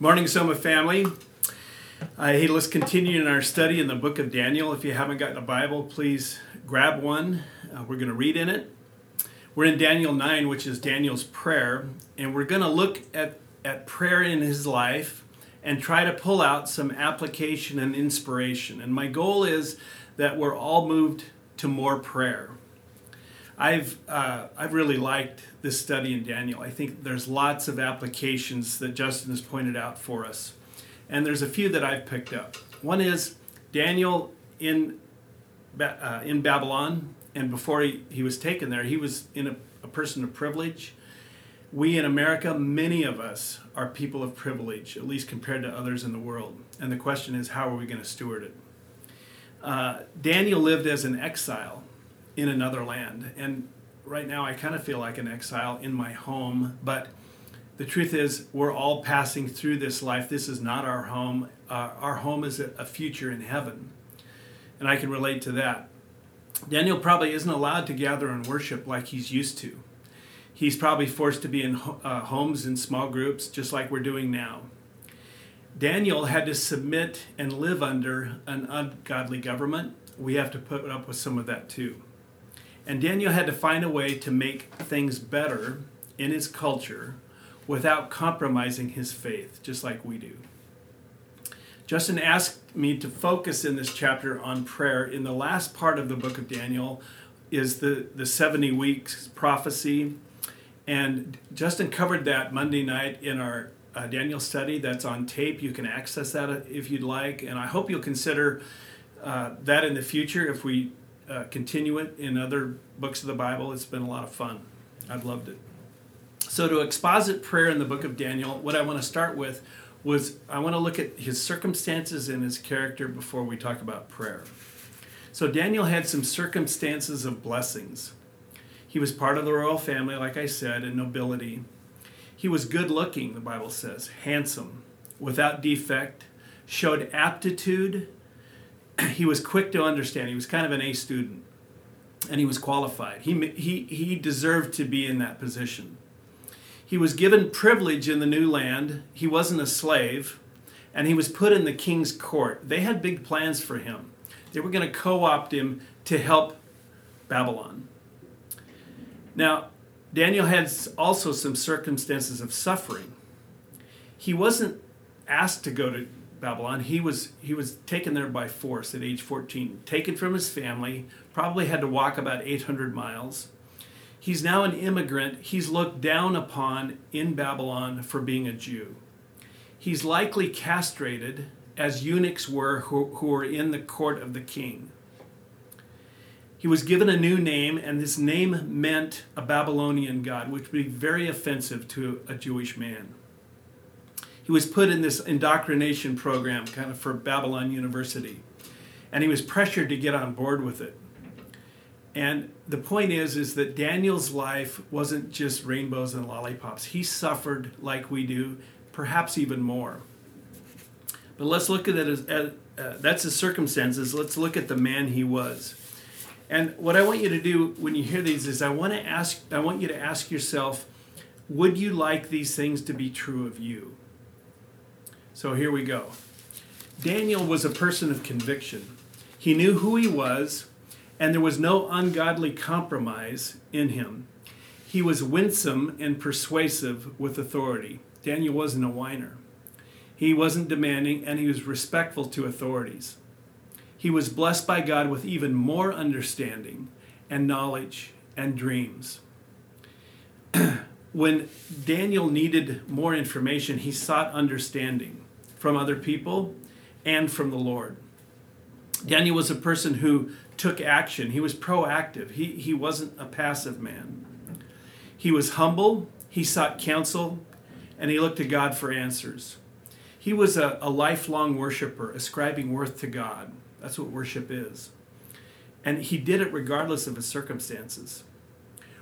Morning, Soma family. Uh, hey, let's continue in our study in the book of Daniel. If you haven't gotten a Bible, please grab one. Uh, we're going to read in it. We're in Daniel 9, which is Daniel's prayer, and we're going to look at, at prayer in his life and try to pull out some application and inspiration. And my goal is that we're all moved to more prayer. I've uh, I've really liked this study in Daniel. I think there's lots of applications that Justin has pointed out for us, and there's a few that I've picked up. One is Daniel in uh, in Babylon, and before he, he was taken there, he was in a, a person of privilege. We in America, many of us are people of privilege, at least compared to others in the world. And the question is, how are we going to steward it? Uh, Daniel lived as an exile in another land. And right now, I kind of feel like an exile in my home. But the truth is, we're all passing through this life. This is not our home. Uh, our home is a, future in heaven. And I can relate to that. Daniel probably isn't allowed to gather and worship like he's used to. He's probably forced to be in uh, homes in small groups, just like we're doing now. Daniel had to submit and live under an ungodly government. We have to put up with some of that too. And Daniel had to find a way to make things better in his culture without compromising his faith, just like we do. Justin asked me to focus in this chapter on prayer. In the last part of the book of Daniel is the, the 70 weeks prophecy. And Justin covered that Monday night in our uh, Daniel study that's on tape. You can access that if you'd like. And I hope you'll consider uh, that in the future if we uh, continue it in other books of the Bible. It's been a lot of fun. I've loved it. So, to exposit prayer in the book of Daniel, what I want to start with was I want to look at his circumstances and his character before we talk about prayer. So, Daniel had some circumstances of blessings. He was part of the royal family, like I said, and nobility. He was good looking, the Bible says, handsome, without defect, showed aptitude he was quick to understand. He was kind of an A student, and he was qualified. He, he, he deserved to be in that position. He was given privilege in the new land. He wasn't a slave, and he was put in the king's court. They had big plans for him. They were going to co opt him to help Babylon. Now, Daniel had also some circumstances of suffering. He wasn't asked to go to Babylon. He was he was taken there by force at age 14, taken from his family, probably had to walk about 800 miles. He's now an immigrant. He's looked down upon in Babylon for being a Jew. He's likely castrated as eunuchs were who, who were in the court of the king. He was given a new name, and this name meant a Babylonian god, which would be very offensive to a Jewish man he was put in this indoctrination program kind of for Babylon University. And he was pressured to get on board with it. And the point is is that Daniel's life wasn't just rainbows and lollipops. He suffered like we do, perhaps even more. But let's look at it as, as uh, that's his circumstances. Let's look at the man he was. And what I want you to do when you hear these is I want to ask I want you to ask yourself, would you like these things to be true of you? So here we go. Daniel was a person of conviction. He knew who he was, and there was no ungodly compromise in him. He was winsome and persuasive with authority. Daniel wasn't a whiner. He wasn't demanding, and he was respectful to authorities. He was blessed by God with even more understanding and knowledge and dreams. when Daniel needed more information, he sought understanding from other people and from the Lord. Daniel was a person who took action. He was proactive. He, he wasn't a passive man. He was humble, he sought counsel, and he looked to God for answers. He was a, a lifelong worshiper, ascribing worth to God. That's what worship is. And he did it regardless of his circumstances.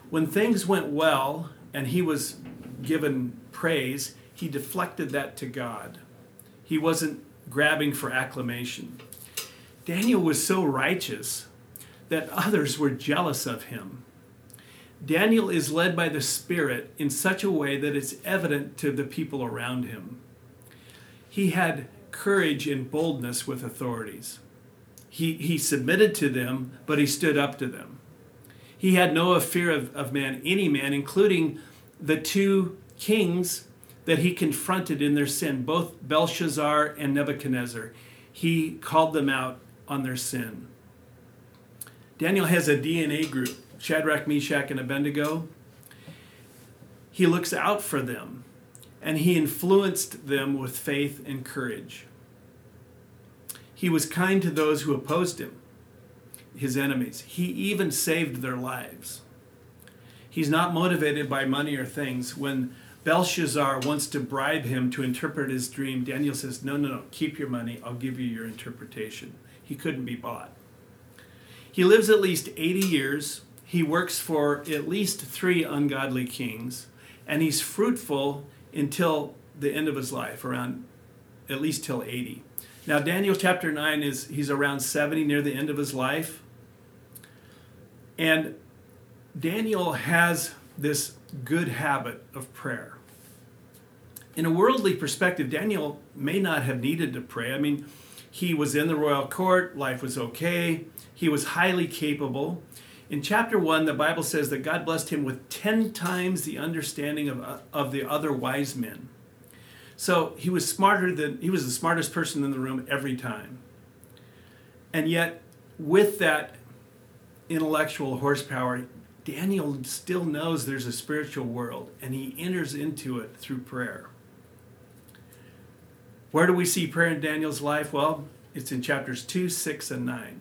When things went well and he was given praise, he deflected that to God. He wasn't grabbing for acclamation. Daniel was so righteous that others were jealous of him. Daniel is led by the Spirit in such a way that it's evident to the people around him. he had courage and boldness with authorities. He, he submitted to them, but he stood up to them. He had no fear of, of man, any man, including the two kings that he confronted in their sin, both Belshazzar and Nebuchadnezzar. He called them out on their sin. Daniel has a DNA group Shadrach, Meshach, and Abednego. He looks out for them and he influenced them with faith and courage. He was kind to those who opposed him, his enemies. He even saved their lives. He's not motivated by money or things. When Belshazzar wants to bribe him to interpret his dream, Daniel says, No, no, no, keep your money. I'll give you your interpretation. He couldn't be bought. He lives at least 80 years. He works for at least three ungodly kings, and he's fruitful until the end of his life, around at least till 80. Now, Daniel chapter 9 is he's around 70 near the end of his life. And Daniel has this good habit of prayer. In a worldly perspective, Daniel may not have needed to pray. I mean, he was in the royal court, life was okay, he was highly capable. In chapter 1, the Bible says that God blessed him with 10 times the understanding of, of the other wise men. So he was smarter than, he was the smartest person in the room every time. And yet, with that intellectual horsepower, Daniel still knows there's a spiritual world and he enters into it through prayer. Where do we see prayer in Daniel's life? Well, it's in chapters 2, 6, and 9.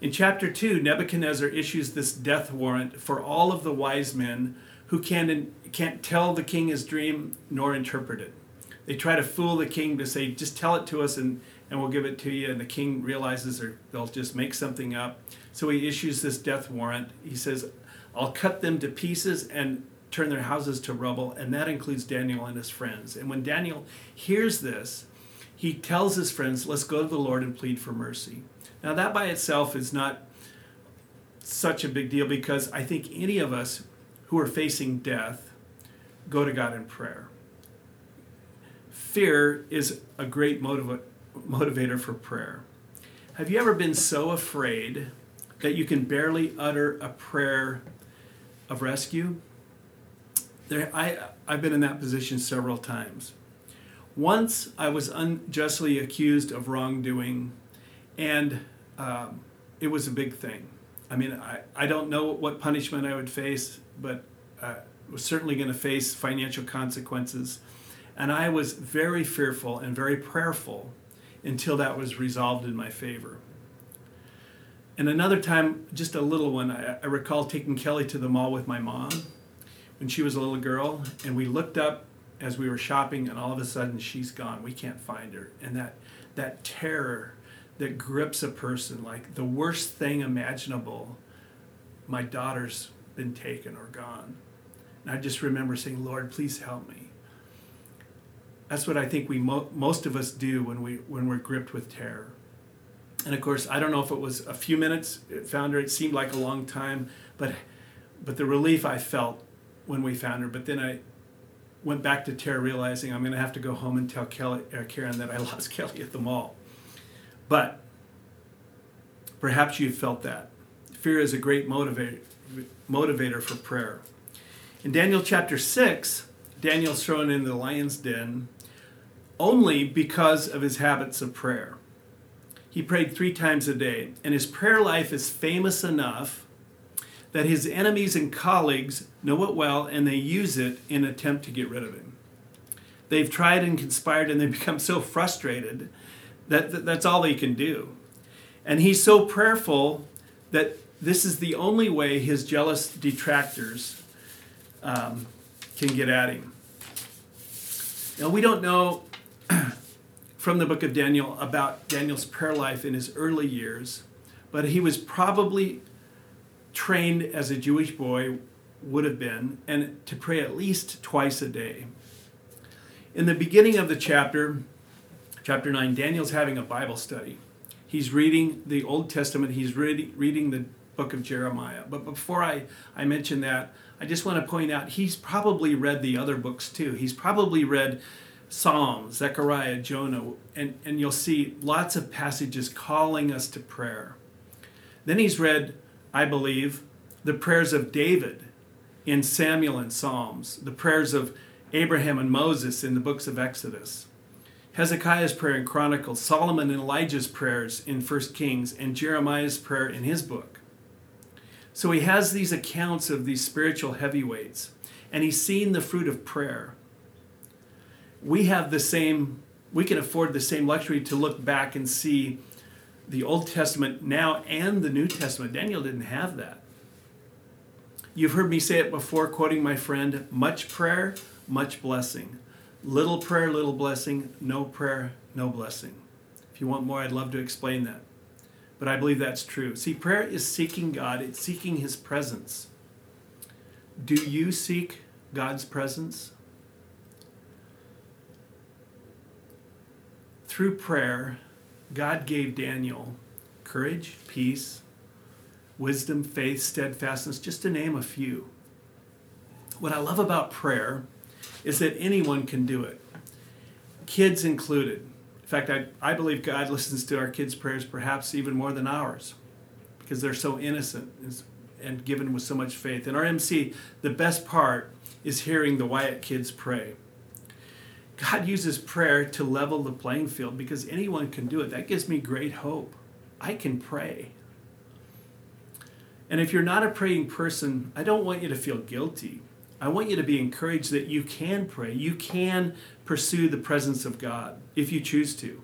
In chapter 2, Nebuchadnezzar issues this death warrant for all of the wise men who can't, can't tell the king his dream nor interpret it. They try to fool the king to say, just tell it to us and, and we'll give it to you. And the king realizes or they'll just make something up. So he issues this death warrant. He says, I'll cut them to pieces and turn their houses to rubble. And that includes Daniel and his friends. And when Daniel hears this, he tells his friends, let's go to the Lord and plead for mercy. Now, that by itself is not such a big deal because I think any of us who are facing death go to God in prayer. Fear is a great motiv- motivator for prayer. Have you ever been so afraid that you can barely utter a prayer of rescue? There, I, I've been in that position several times. Once I was unjustly accused of wrongdoing, and um, it was a big thing. I mean, I, I don't know what punishment I would face, but I was certainly going to face financial consequences. And I was very fearful and very prayerful until that was resolved in my favor. And another time, just a little one, I, I recall taking Kelly to the mall with my mom when she was a little girl, and we looked up as we were shopping, and all of a sudden she's gone. We can't find her. And that, that terror that grips a person like the worst thing imaginable my daughter's been taken or gone and i just remember saying lord please help me that's what i think we mo- most of us do when we when we're gripped with terror and of course i don't know if it was a few minutes it found her it seemed like a long time but but the relief i felt when we found her but then i went back to terror realizing i'm going to have to go home and tell Kelly, uh, karen that i lost kelly at the mall but perhaps you've felt that. Fear is a great motivator, motivator for prayer. In Daniel chapter 6, Daniel's thrown in the lion's den only because of his habits of prayer. He prayed three times a day, and his prayer life is famous enough that his enemies and colleagues know it well and they use it in attempt to get rid of him. They've tried and conspired and they become so frustrated that, that that's all they can do. And he's so prayerful that this is the only way his jealous detractors um, can get at him. Now, we don't know from the book of Daniel about Daniel's prayer life in his early years, but he was probably trained as a Jewish boy would have been, and to pray at least twice a day. In the beginning of the chapter, chapter 9, Daniel's having a Bible study. He's reading the Old Testament, he's reading, reading the book of Jeremiah. But before I, I mention that, I just want to point out he's probably read the other books too. He's probably read Psalms, Zechariah, Jonah, and, and you'll see lots of passages calling us to prayer. Then he's read, I believe, the prayers of David in Samuel and Psalms, the prayers of Abraham and Moses in the books of Exodus. Hezekiah's prayer in Chronicles, Solomon and Elijah's prayers in 1 Kings, and Jeremiah's prayer in his book. So he has these accounts of these spiritual heavyweights, and he's seen the fruit of prayer. We have the same, we can afford the same luxury to look back and see the Old Testament now and the New Testament. Daniel didn't have that. You've heard me say it before, quoting my friend much prayer, much blessing. Little prayer, little blessing. No prayer, no blessing. If you want more, I'd love to explain that. But I believe that's true. See, prayer is seeking God, it's seeking His presence. Do you seek God's presence? Through prayer, God gave Daniel courage, peace, wisdom, faith, steadfastness, just to name a few. What I love about prayer is that anyone can do it, kids included. In fact, I, I believe God listens to our kids' prayers perhaps even more than ours because they're so innocent and given with so much faith. In our MC, the best part is hearing the Wyatt kids pray. God uses prayer to level the playing field because anyone can do it. That gives me great hope. I can pray. And if you're not a praying person, I don't want you to feel guilty. I want you to be encouraged that you can pray. You can pursue the presence of God if you choose to.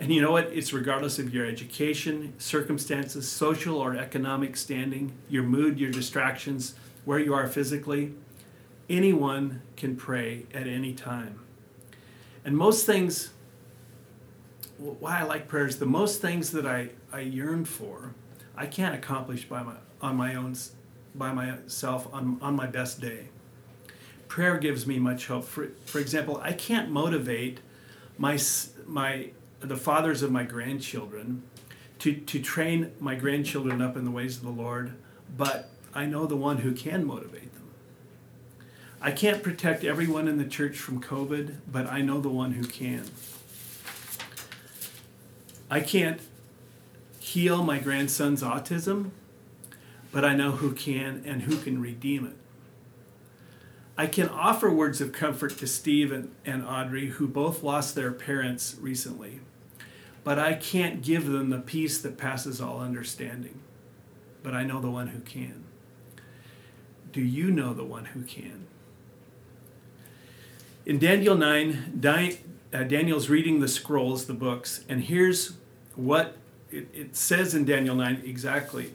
And you know what? It's regardless of your education, circumstances, social or economic standing, your mood, your distractions, where you are physically. Anyone can pray at any time. And most things, why I like prayer is the most things that I, I yearn for, I can't accomplish by my, on my own by myself on, on my best day. Prayer gives me much hope. For, for example, I can't motivate my, my, the fathers of my grandchildren to, to train my grandchildren up in the ways of the Lord, but I know the one who can motivate. I can't protect everyone in the church from COVID, but I know the one who can. I can't heal my grandson's autism, but I know who can and who can redeem it. I can offer words of comfort to Steve and, and Audrey, who both lost their parents recently, but I can't give them the peace that passes all understanding. But I know the one who can. Do you know the one who can? In Daniel 9, uh, Daniel's reading the scrolls, the books, and here's what it, it says in Daniel 9 exactly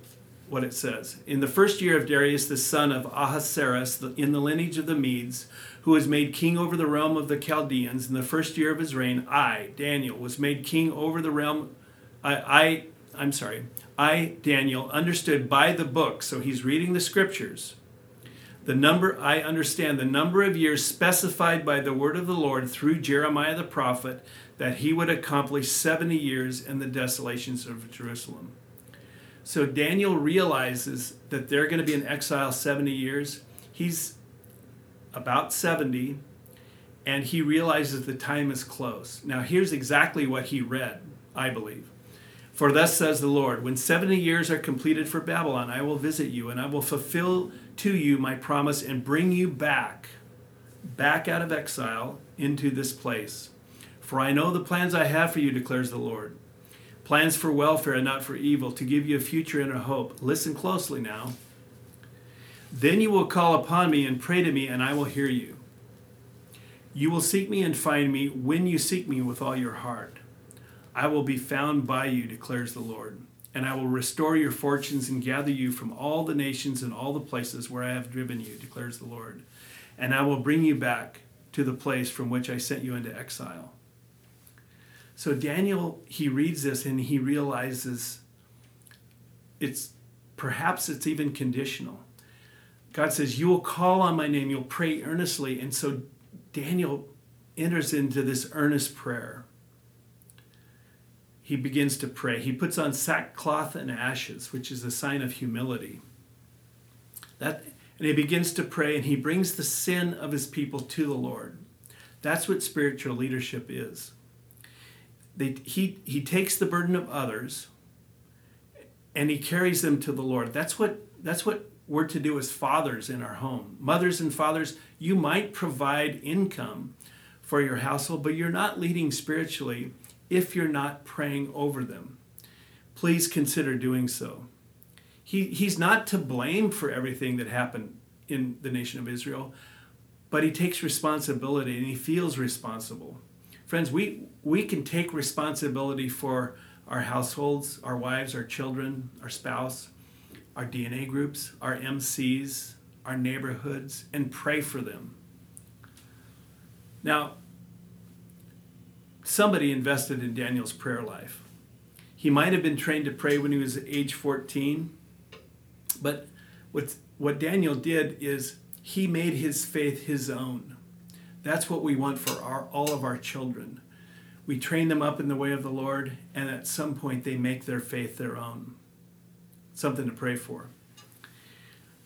what it says. In the first year of Darius, the son of Ahasuerus, in the lineage of the Medes, who was made king over the realm of the Chaldeans, in the first year of his reign, I, Daniel, was made king over the realm. I, I I'm sorry, I, Daniel, understood by the book, so he's reading the scriptures. The number, I understand the number of years specified by the word of the Lord through Jeremiah the prophet that he would accomplish 70 years in the desolations of Jerusalem. So Daniel realizes that they're going to be in exile 70 years. He's about 70, and he realizes the time is close. Now, here's exactly what he read, I believe. For thus says the Lord, when 70 years are completed for Babylon, I will visit you, and I will fulfill to you my promise and bring you back, back out of exile into this place. For I know the plans I have for you, declares the Lord plans for welfare and not for evil, to give you a future and a hope. Listen closely now. Then you will call upon me and pray to me, and I will hear you. You will seek me and find me when you seek me with all your heart. I will be found by you, declares the Lord, and I will restore your fortunes and gather you from all the nations and all the places where I have driven you, declares the Lord. And I will bring you back to the place from which I sent you into exile. So Daniel, he reads this and he realizes it's perhaps it's even conditional. God says, You will call on my name, you'll pray earnestly. And so Daniel enters into this earnest prayer. He begins to pray. He puts on sackcloth and ashes, which is a sign of humility. That, and he begins to pray and he brings the sin of his people to the Lord. That's what spiritual leadership is. They, he, he takes the burden of others and he carries them to the Lord. That's what, that's what we're to do as fathers in our home. Mothers and fathers, you might provide income for your household, but you're not leading spiritually if you're not praying over them. Please consider doing so. He, he's not to blame for everything that happened in the nation of Israel, but he takes responsibility and he feels responsible. Friends, we, we can take responsibility for our households, our wives, our children, our spouse, our DNA groups, our MCs, our neighborhoods, and pray for them. Now, somebody invested in Daniel's prayer life. He might have been trained to pray when he was age 14, but what, what Daniel did is he made his faith his own. That's what we want for our, all of our children. We train them up in the way of the Lord, and at some point they make their faith their own. Something to pray for.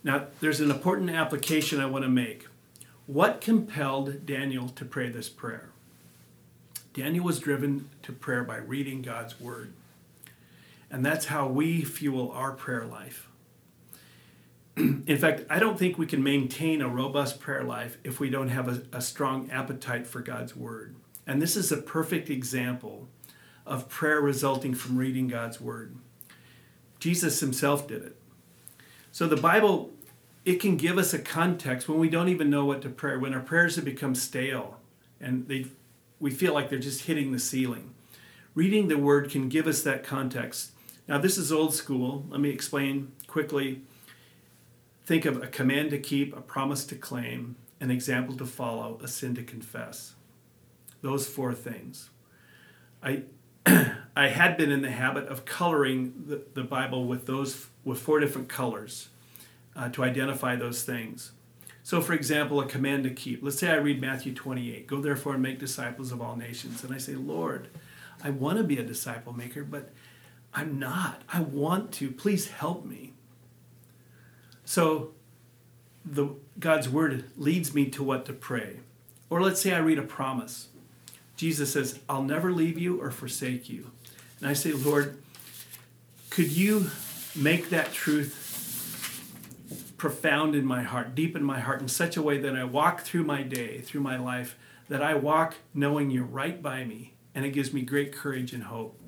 Now, there's an important application I want to make. What compelled Daniel to pray this prayer? Daniel was driven to prayer by reading God's Word. And that's how we fuel our prayer life. in fact, I don't think we can maintain a robust prayer life if we don't have a, a, strong appetite for God's Word. And this is a perfect example of prayer resulting from reading God's Word. Jesus himself did it. So the Bible, it can give us a context when we don't even know what to pray, when our prayers have become stale and they, we feel like they're just hitting the ceiling. Reading the Word can give us that context. Now, this is old school. Let me explain quickly Think of a command to keep, a promise to claim, an example to follow, a sin to confess. Those four things. I, I had been in the habit of coloring the, the Bible with those with four different colors uh, to identify those things. So, for example, a command to keep. Let's say I read Matthew 28 Go therefore and make disciples of all nations. And I say, Lord, I want to be a disciple maker, but I'm not. I want to. Please help me. So the God's word leads me to what to pray. Or let's say I read a promise. Jesus says, I'll never leave you or forsake you. And I say, Lord, could you make that truth profound in my heart, deep in my heart, in such a way that I walk through my day, through my life, that I walk knowing you're right by me, and it gives me great courage and hope.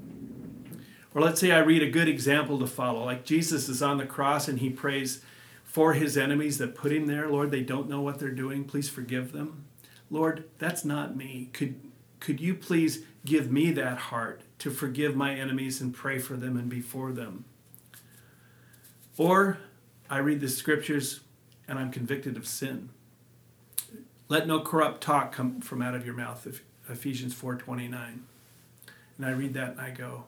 Or let's say I read a good example to follow, like Jesus is on the cross and he prays, for his enemies that put him there. Lord, they don't know what they're doing. Please forgive them. Lord, that's not me. Could, could you please give me that heart to forgive my enemies and pray for them and be for them? Or I read the scriptures and I'm convicted of sin. Let no corrupt talk come from out of your mouth, Ephesians 4:29. And I read that and I go,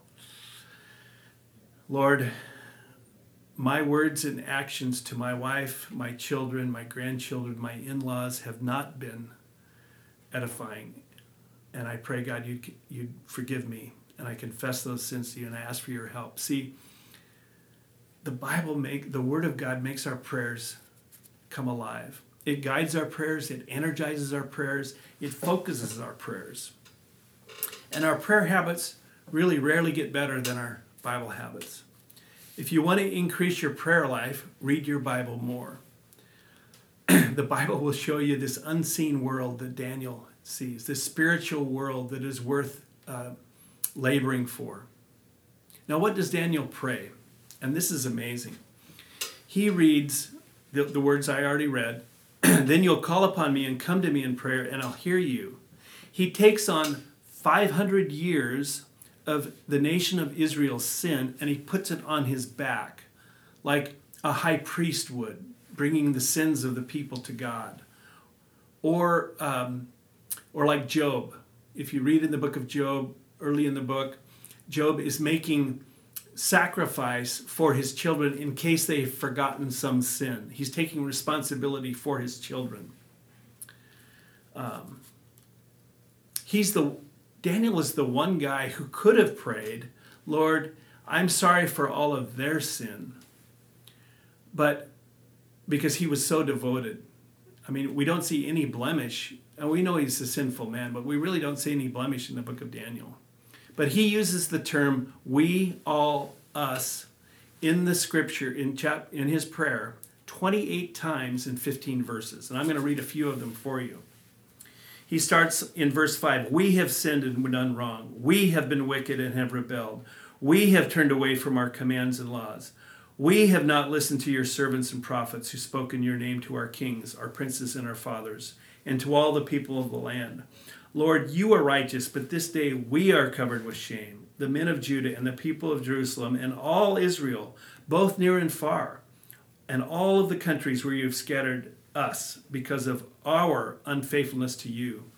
Lord, my words and actions to my wife, my children, my grandchildren, my in laws have not been edifying. And I pray, God, you'd, you'd forgive me. And I confess those sins to you and I ask for your help. See, the Bible make the Word of God makes our prayers come alive. It guides our prayers, it energizes our prayers, it focuses our prayers. And our prayer habits really rarely get better than our Bible habits. If you want to increase your prayer life, read your Bible more. the Bible will show you this unseen world that Daniel sees, this spiritual world that is worth uh, laboring for. Now, what does Daniel pray? And this is amazing. He reads the, the words I already read. then you'll call upon me and come to me in prayer, and I'll hear you. He takes on 500 years of the nation of Israel's sin and he puts it on his back, like a high priest would, bringing the sins of the people to God. Or, um, or like Job. If you read in the book of Job, early in the book, Job is making sacrifice for his children in case they've forgotten some sin. He's taking responsibility for his children. Um, he's the Daniel is the one guy who could have prayed, Lord, I'm sorry for all of their sin. But because he was so devoted, I mean, we don't see any blemish And we know he's a sinful man, but we really don't see any blemish in the book of Daniel. But he uses the term we, all, us in the scripture, in, chap- in his prayer, 28 times in 15 verses. And I'm going to read a few of them for you. He starts in verse 5 We have sinned and done wrong. We have been wicked and have rebelled. We have turned away from our commands and laws. We have not listened to your servants and prophets who spoke in your name to our kings, our princes, and our fathers, and to all the people of the land. Lord, you are righteous, but this day we are covered with shame, the men of Judah and the people of Jerusalem and all Israel, both near and far, and all of the countries where you have scattered us because of our unfaithfulness to you.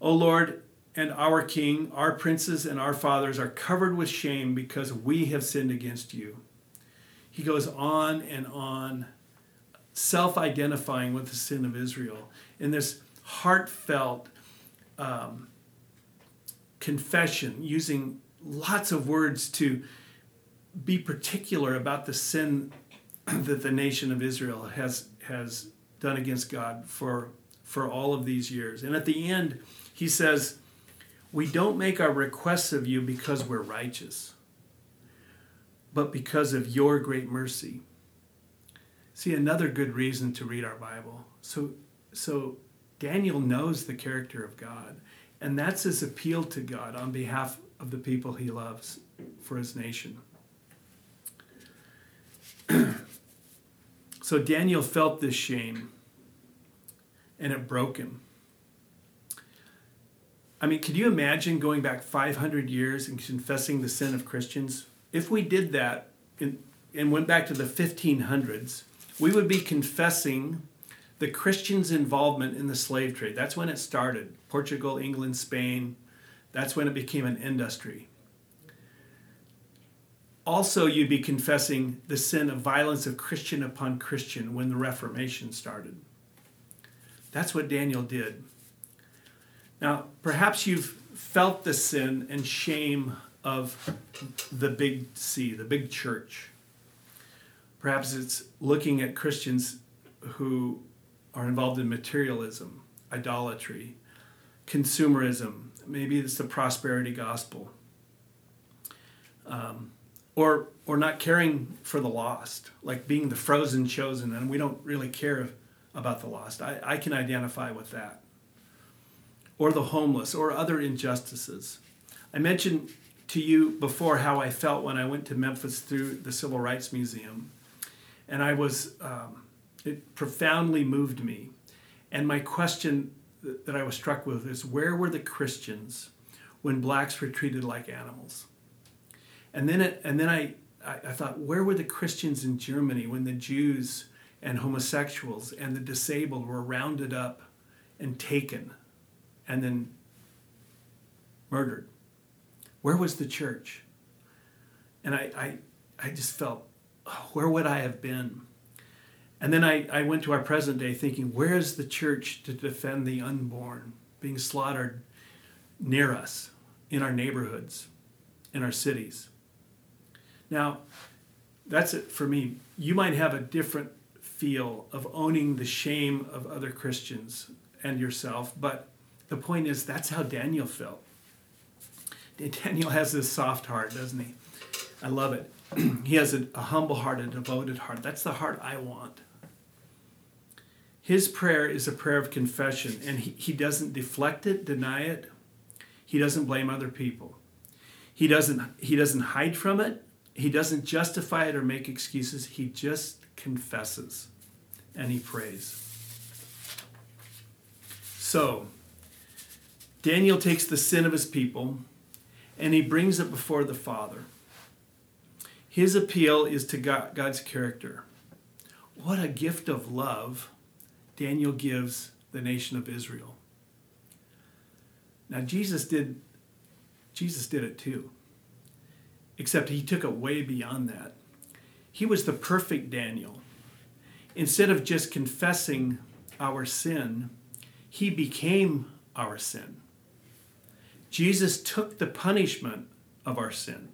O Lord, and our king, our princes, and our fathers are covered with shame because we have sinned against you. He goes on and on, self identifying with the sin of Israel in this heartfelt um, confession, using lots of words to be particular about the sin that the nation of Israel has, has done against God for, for all of these years. And at the end, he says, We don't make our requests of you because we're righteous but because of your great mercy. See, another good reason to read our Bible. So, so Daniel knows the character of God, and that's his appeal to God on behalf of the people he loves for his nation. so Daniel felt this shame, and it broke him. I mean, can you imagine going back 500 years and confessing the sin of Christians? if we did that in, and went back to the 1500s, we would be confessing the Christians' involvement in the slave trade. That's when it started Portugal, England, Spain. That's when it became an industry. Also, you'd be confessing the sin of violence of Christian upon Christian when the Reformation started. That's what Daniel did. Now, perhaps you've felt the sin and shame of the big C, the big church. Perhaps it's looking at Christians who are involved in materialism, idolatry, consumerism. Maybe it's the prosperity gospel. Um, or, or not caring for the lost, like being the frozen chosen, and we don't really care about the lost. I, I can identify with that. Or the homeless, or other injustices. I mentioned to you before how I felt when I went to Memphis through the Civil Rights Museum. And I was, um, it profoundly moved me. And my question that I was struck with is where were the Christians when blacks were treated like animals? And then, it, and then I, I, thought, where were the Christians in Germany when the Jews and homosexuals and the disabled were rounded up and taken and then murdered? Where was the church? And I, I, I just felt, where would I have been? And then I, I went to our present day thinking, where is the church to defend the unborn being slaughtered near us, in our neighborhoods, in our cities? Now, that's it for me. You might have a different feel of owning the shame of other Christians and yourself, but the point is that's how Daniel felt. Daniel has this soft heart, doesn't he? I love it. he has a, a humble heart, a devoted heart. That's the heart I want. His prayer is a prayer of confession, and he, he doesn't deflect it, deny it. He doesn't blame other people. He doesn't, he doesn't hide from it. He doesn't justify it or make excuses. He just confesses and he prays. So, Daniel takes the sin of his people and he brings it before the Father. His appeal is to God, God's character. What a gift of love Daniel gives the nation of Israel. Now Jesus did Jesus did it too. Except he took it way beyond that. He was the perfect Daniel. Instead of just confessing our sin, he became our sin. Jesus took the punishment of our sin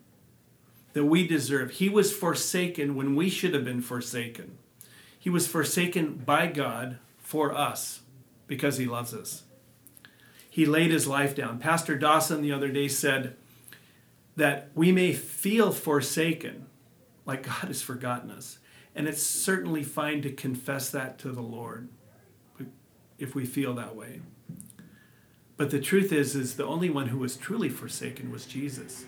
that we deserve. He was forsaken when we should have been forsaken. He was forsaken by God for us because he loves us. He laid his life down. Pastor Dawson the other day said that we may feel forsaken, like God has forgotten us. And it's certainly fine to confess that to the Lord if we feel that way. But the truth is is the only one who was truly forsaken was Jesus.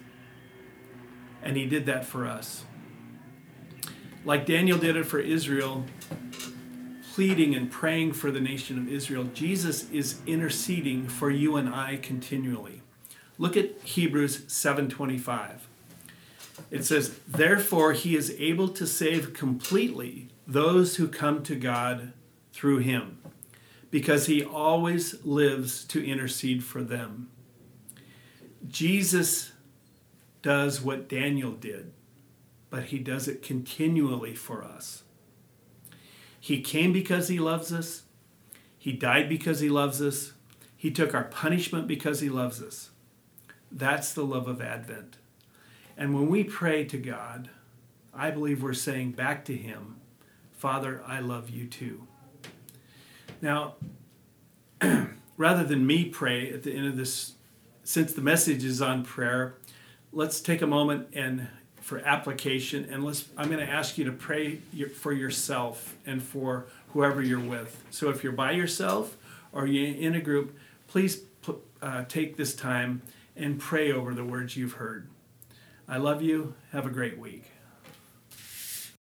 And he did that for us. Like Daniel did it for Israel, pleading and praying for the nation of Israel, Jesus is interceding for you and I continually. Look at Hebrews 7:25. It says, "Therefore he is able to save completely those who come to God through him, because he always lives to intercede for them." Jesus does what Daniel did, but he does it continually for us. He came because he loves us. He died because he loves us. He took our punishment because he loves us. That's the love of Advent. And when we pray to God, I believe we're saying back to him, Father, I love you too. Now, rather than me pray at the end of this, since the message is on prayer, let's take a moment and for application and let's i'm going to ask you to pray for yourself and for whoever you're with. So if you're by yourself or you're in a group please uh, take this time and pray over the words you've heard. I love you. Have a great week